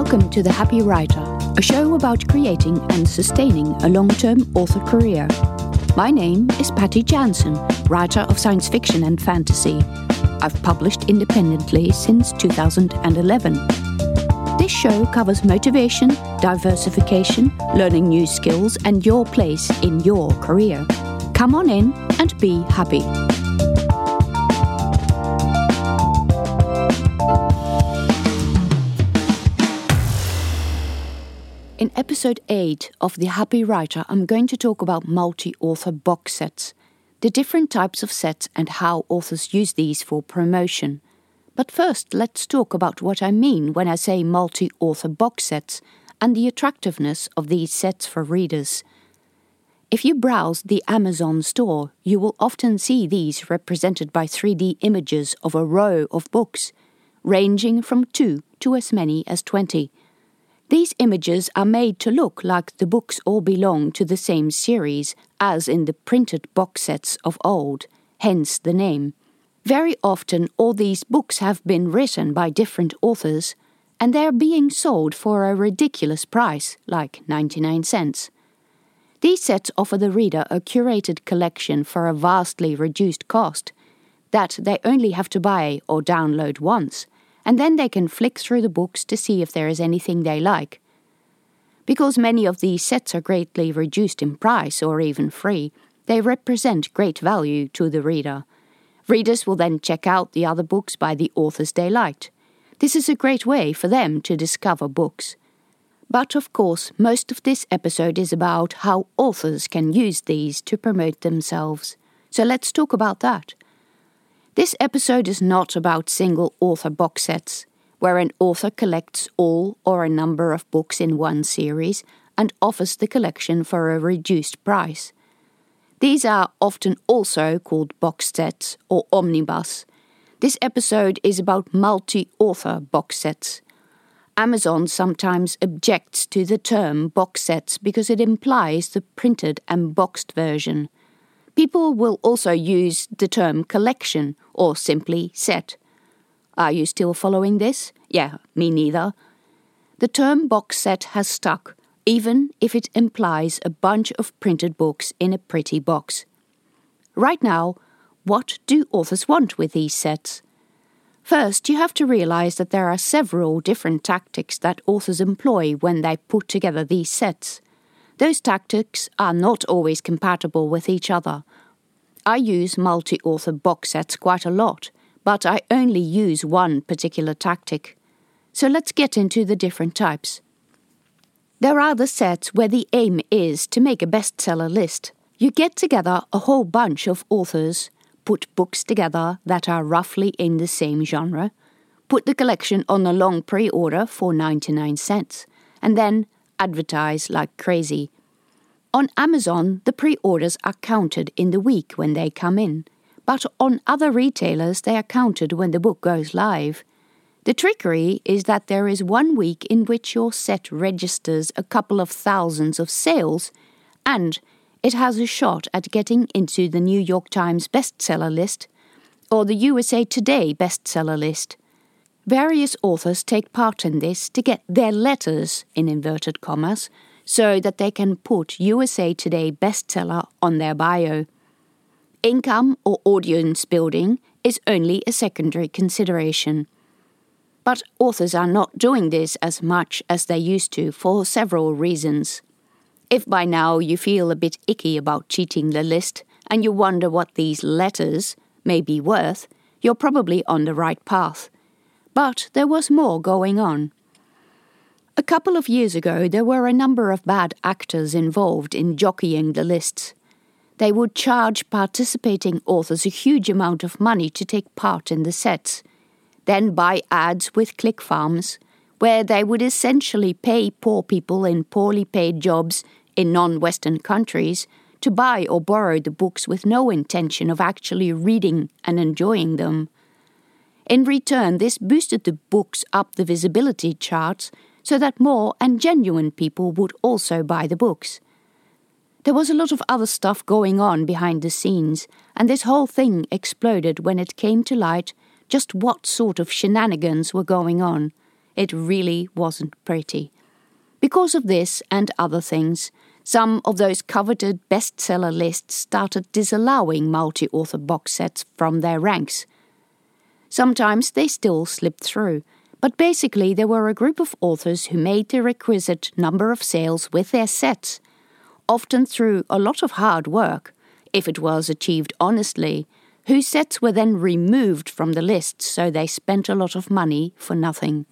Welcome to The Happy Writer, a show about creating and sustaining a long term author career. My name is Patty Jansen, writer of science fiction and fantasy. I've published independently since 2011. This show covers motivation, diversification, learning new skills, and your place in your career. Come on in and be happy. In episode 8 of The Happy Writer, I'm going to talk about multi author box sets, the different types of sets, and how authors use these for promotion. But first, let's talk about what I mean when I say multi author box sets and the attractiveness of these sets for readers. If you browse the Amazon store, you will often see these represented by 3D images of a row of books, ranging from 2 to as many as 20. These images are made to look like the books all belong to the same series as in the printed box sets of old, hence the name. Very often, all these books have been written by different authors, and they are being sold for a ridiculous price, like 99 cents. These sets offer the reader a curated collection for a vastly reduced cost that they only have to buy or download once and then they can flick through the books to see if there is anything they like. Because many of these sets are greatly reduced in price or even free, they represent great value to the reader. Readers will then check out the other books by the authors they liked. This is a great way for them to discover books. But of course, most of this episode is about how authors can use these to promote themselves. So let's talk about that. This episode is not about single author box sets, where an author collects all or a number of books in one series and offers the collection for a reduced price. These are often also called box sets or omnibus. This episode is about multi author box sets. Amazon sometimes objects to the term box sets because it implies the printed and boxed version. People will also use the term collection or simply set. Are you still following this? Yeah, me neither. The term box set has stuck, even if it implies a bunch of printed books in a pretty box. Right now, what do authors want with these sets? First, you have to realize that there are several different tactics that authors employ when they put together these sets. Those tactics are not always compatible with each other. I use multi author box sets quite a lot, but I only use one particular tactic. So let's get into the different types. There are the sets where the aim is to make a bestseller list. You get together a whole bunch of authors, put books together that are roughly in the same genre, put the collection on a long pre order for 99 cents, and then advertise like crazy. On Amazon, the pre orders are counted in the week when they come in, but on other retailers, they are counted when the book goes live. The trickery is that there is one week in which your set registers a couple of thousands of sales, and it has a shot at getting into the New York Times bestseller list or the USA Today bestseller list. Various authors take part in this to get their letters, in inverted commas, so that they can put USA Today bestseller on their bio. Income or audience building is only a secondary consideration. But authors are not doing this as much as they used to for several reasons. If by now you feel a bit icky about cheating the list and you wonder what these letters may be worth, you're probably on the right path. But there was more going on. A couple of years ago, there were a number of bad actors involved in jockeying the lists. They would charge participating authors a huge amount of money to take part in the sets, then buy ads with click farms, where they would essentially pay poor people in poorly paid jobs in non Western countries to buy or borrow the books with no intention of actually reading and enjoying them. In return, this boosted the books up the visibility charts so that more and genuine people would also buy the books. There was a lot of other stuff going on behind the scenes, and this whole thing exploded when it came to light just what sort of shenanigans were going on. it really wasn't pretty. Because of this and other things, some of those coveted bestseller lists started disallowing multi author box sets from their ranks. Sometimes they still slipped through, but basically they were a group of authors who made the requisite number of sales with their sets, often through a lot of hard work, if it was achieved honestly, whose sets were then removed from the list so they spent a lot of money for nothing.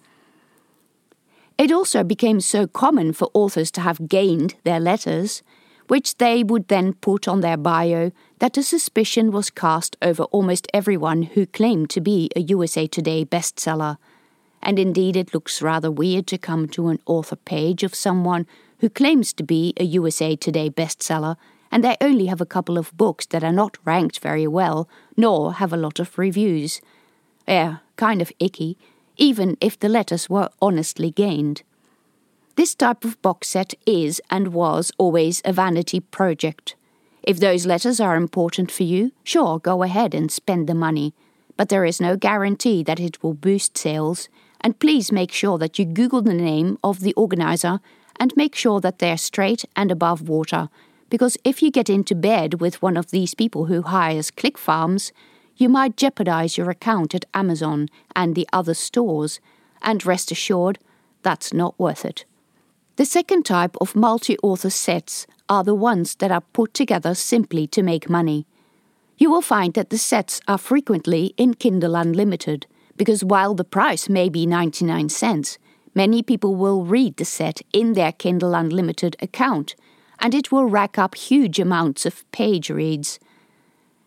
It also became so common for authors to have gained their letters, which they would then put on their bio, that a suspicion was cast over almost everyone who claimed to be a USA Today bestseller. And indeed, it looks rather weird to come to an author page of someone who claims to be a USA Today bestseller and they only have a couple of books that are not ranked very well, nor have a lot of reviews. Yeah, kind of icky, even if the letters were honestly gained. This type of box set is and was always a vanity project. If those letters are important for you, sure, go ahead and spend the money. But there is no guarantee that it will boost sales, and please make sure that you Google the name of the organizer and make sure that they're straight and above water because if you get into bed with one of these people who hires click farms, you might jeopardize your account at Amazon and the other stores, and rest assured, that's not worth it. The second type of multi author sets are the ones that are put together simply to make money. You will find that the sets are frequently in Kindle Unlimited, because while the price may be 99 cents, many people will read the set in their Kindle Unlimited account and it will rack up huge amounts of page reads.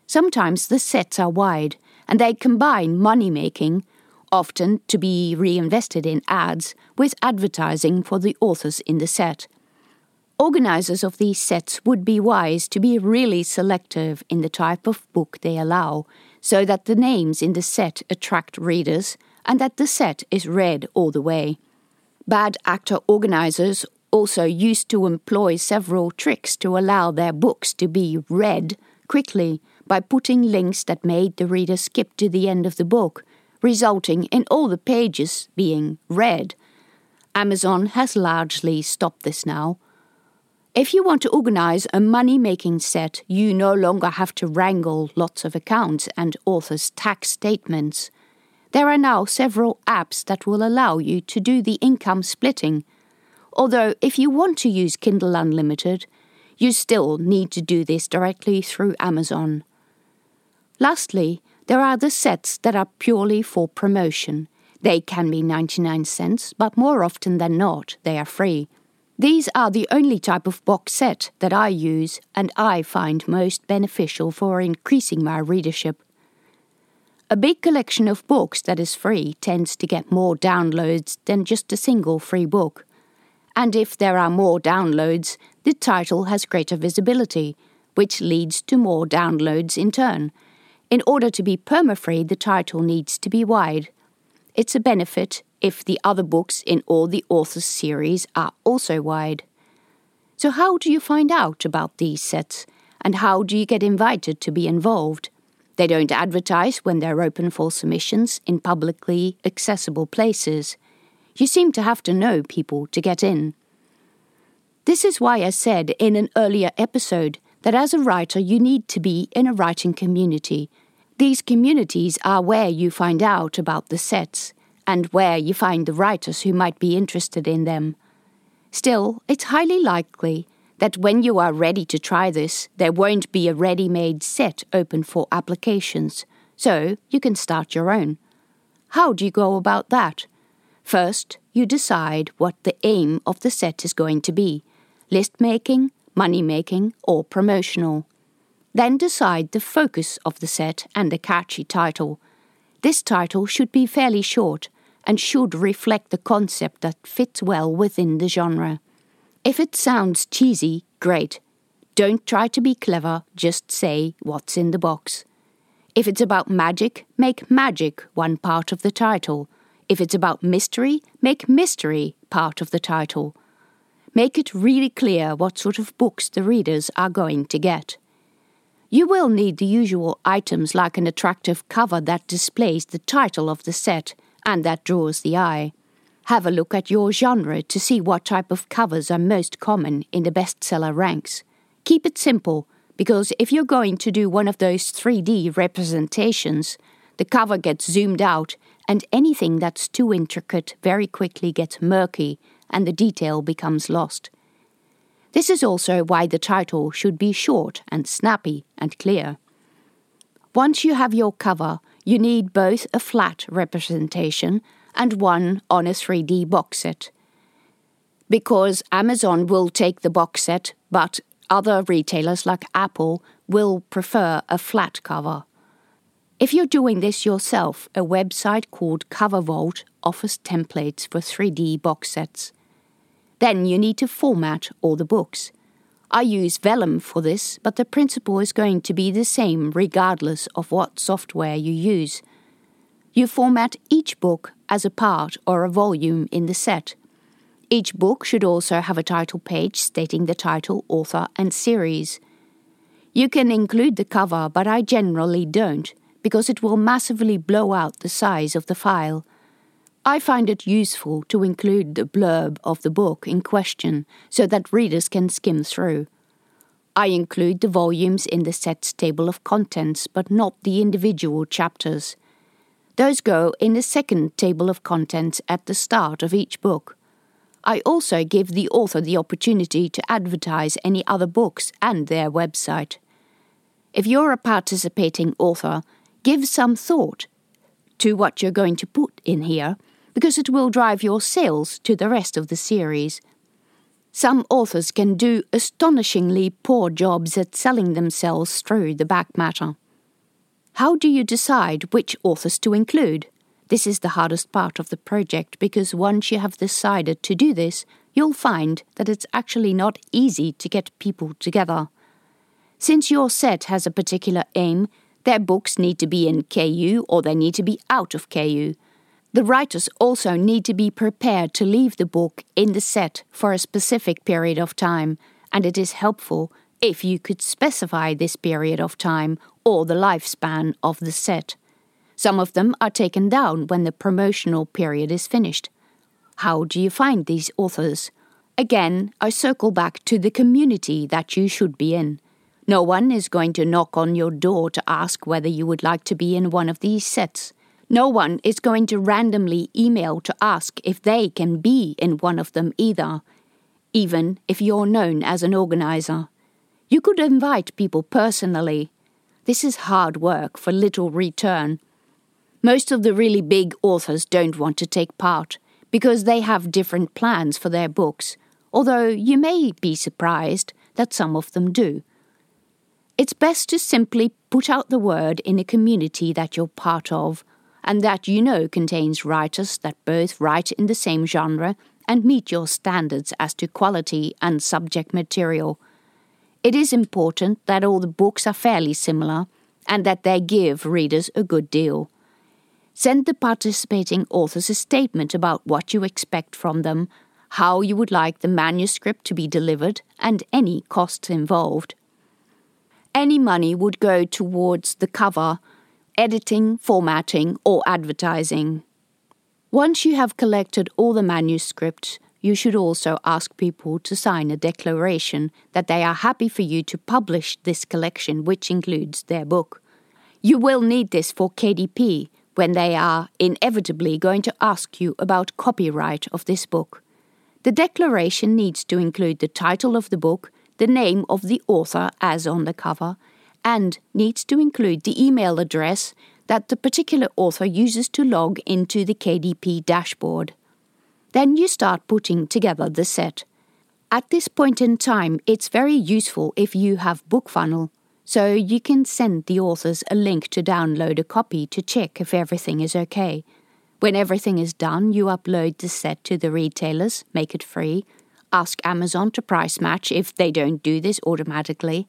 Sometimes the sets are wide, and they combine money making, often to be reinvested in ads, with advertising for the authors in the set. Organizers of these sets would be wise to be really selective in the type of book they allow, so that the names in the set attract readers and that the set is read all the way. Bad actor organizers also used to employ several tricks to allow their books to be read quickly by putting links that made the reader skip to the end of the book, resulting in all the pages being read. Amazon has largely stopped this now. If you want to organize a money making set, you no longer have to wrangle lots of accounts and authors' tax statements. There are now several apps that will allow you to do the income splitting Although, if you want to use Kindle Unlimited, you still need to do this directly through Amazon. Lastly, there are the sets that are purely for promotion. They can be 99 cents, but more often than not, they are free. These are the only type of box set that I use and I find most beneficial for increasing my readership. A big collection of books that is free tends to get more downloads than just a single free book and if there are more downloads, the title has greater visibility, which leads to more downloads in turn. In order to be perma-free, the title needs to be wide. It's a benefit if the other books in all the author's series are also wide. So, how do you find out about these sets, and how do you get invited to be involved? They don't advertise when they're open for submissions in publicly accessible places. You seem to have to know people to get in. This is why I said in an earlier episode that as a writer you need to be in a writing community. These communities are where you find out about the sets and where you find the writers who might be interested in them. Still, it's highly likely that when you are ready to try this, there won't be a ready made set open for applications, so you can start your own. How do you go about that? First, you decide what the aim of the set is going to be list making, money making, or promotional. Then decide the focus of the set and a catchy title. This title should be fairly short and should reflect the concept that fits well within the genre. If it sounds cheesy, great. Don't try to be clever, just say what's in the box. If it's about magic, make magic one part of the title. If it's about mystery, make mystery part of the title. Make it really clear what sort of books the readers are going to get. You will need the usual items like an attractive cover that displays the title of the set and that draws the eye. Have a look at your genre to see what type of covers are most common in the bestseller ranks. Keep it simple, because if you're going to do one of those 3D representations, the cover gets zoomed out, and anything that's too intricate very quickly gets murky and the detail becomes lost. This is also why the title should be short and snappy and clear. Once you have your cover, you need both a flat representation and one on a 3D box set. Because Amazon will take the box set, but other retailers like Apple will prefer a flat cover. If you're doing this yourself, a website called Cover Vault offers templates for 3D box sets. Then you need to format all the books. I use Vellum for this, but the principle is going to be the same regardless of what software you use. You format each book as a part or a volume in the set. Each book should also have a title page stating the title, author, and series. You can include the cover, but I generally don't, because it will massively blow out the size of the file. I find it useful to include the blurb of the book in question so that readers can skim through. I include the volumes in the set's table of contents, but not the individual chapters. Those go in the second table of contents at the start of each book. I also give the author the opportunity to advertise any other books and their website. If you're a participating author, give some thought to what you're going to put in here, because it will drive your sales to the rest of the series. Some authors can do astonishingly poor jobs at selling themselves through the back matter. How do you decide which authors to include? This is the hardest part of the project because once you have decided to do this, you'll find that it's actually not easy to get people together. Since your set has a particular aim, their books need to be in KU or they need to be out of KU. The writers also need to be prepared to leave the book in the set for a specific period of time, and it is helpful if you could specify this period of time or the lifespan of the set. Some of them are taken down when the promotional period is finished. How do you find these authors? Again, I circle back to the community that you should be in. No one is going to knock on your door to ask whether you would like to be in one of these sets. No one is going to randomly email to ask if they can be in one of them either, even if you're known as an organizer. You could invite people personally. This is hard work for little return. Most of the really big authors don't want to take part because they have different plans for their books, although you may be surprised that some of them do. It's best to simply put out the word in a community that you're part of and that you know contains writers that both write in the same genre and meet your standards as to quality and subject material it is important that all the books are fairly similar and that they give readers a good deal. Send the participating authors a statement about what you expect from them, how you would like the manuscript to be delivered, and any costs involved. Any money would go towards the cover, editing, formatting, or advertising. Once you have collected all the manuscripts, you should also ask people to sign a declaration that they are happy for you to publish this collection, which includes their book. You will need this for KDP when they are inevitably going to ask you about copyright of this book. The declaration needs to include the title of the book, the name of the author as on the cover, and needs to include the email address that the particular author uses to log into the KDP dashboard. Then you start putting together the set. At this point in time, it's very useful if you have BookFunnel, so you can send the authors a link to download a copy to check if everything is okay. When everything is done, you upload the set to the retailers, make it free, ask Amazon to price match if they don't do this automatically,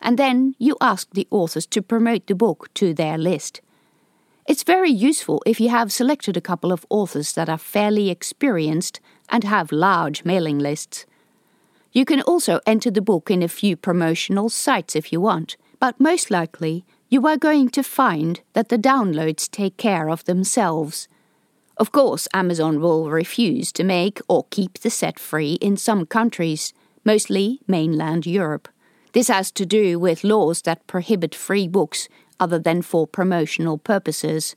and then you ask the authors to promote the book to their list. It's very useful if you have selected a couple of authors that are fairly experienced and have large mailing lists. You can also enter the book in a few promotional sites if you want, but most likely you are going to find that the downloads take care of themselves. Of course, Amazon will refuse to make or keep the set free in some countries, mostly mainland Europe. This has to do with laws that prohibit free books other than for promotional purposes.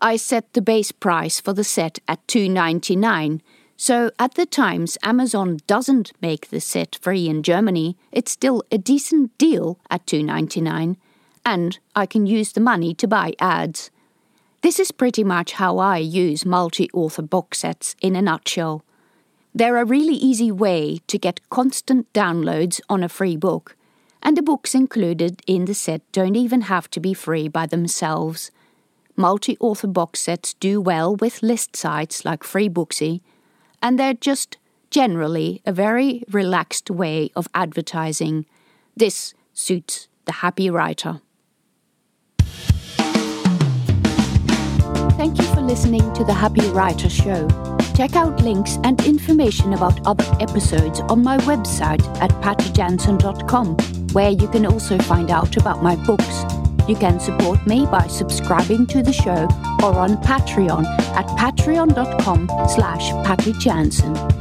I set the base price for the set at 2.99, so at the times Amazon doesn't make the set free in Germany, it's still a decent deal at 2.99, and I can use the money to buy ads. This is pretty much how I use multi author box sets in a nutshell. They're a really easy way to get constant downloads on a free book, and the books included in the set don't even have to be free by themselves. Multi author box sets do well with list sites like Freebooksy, and they're just generally a very relaxed way of advertising. This suits the happy writer. Thank you for listening to the Happy Writer Show. Check out links and information about other episodes on my website at pattyjansen.com, where you can also find out about my books. You can support me by subscribing to the show or on Patreon at patreon.com slash pattyjansen.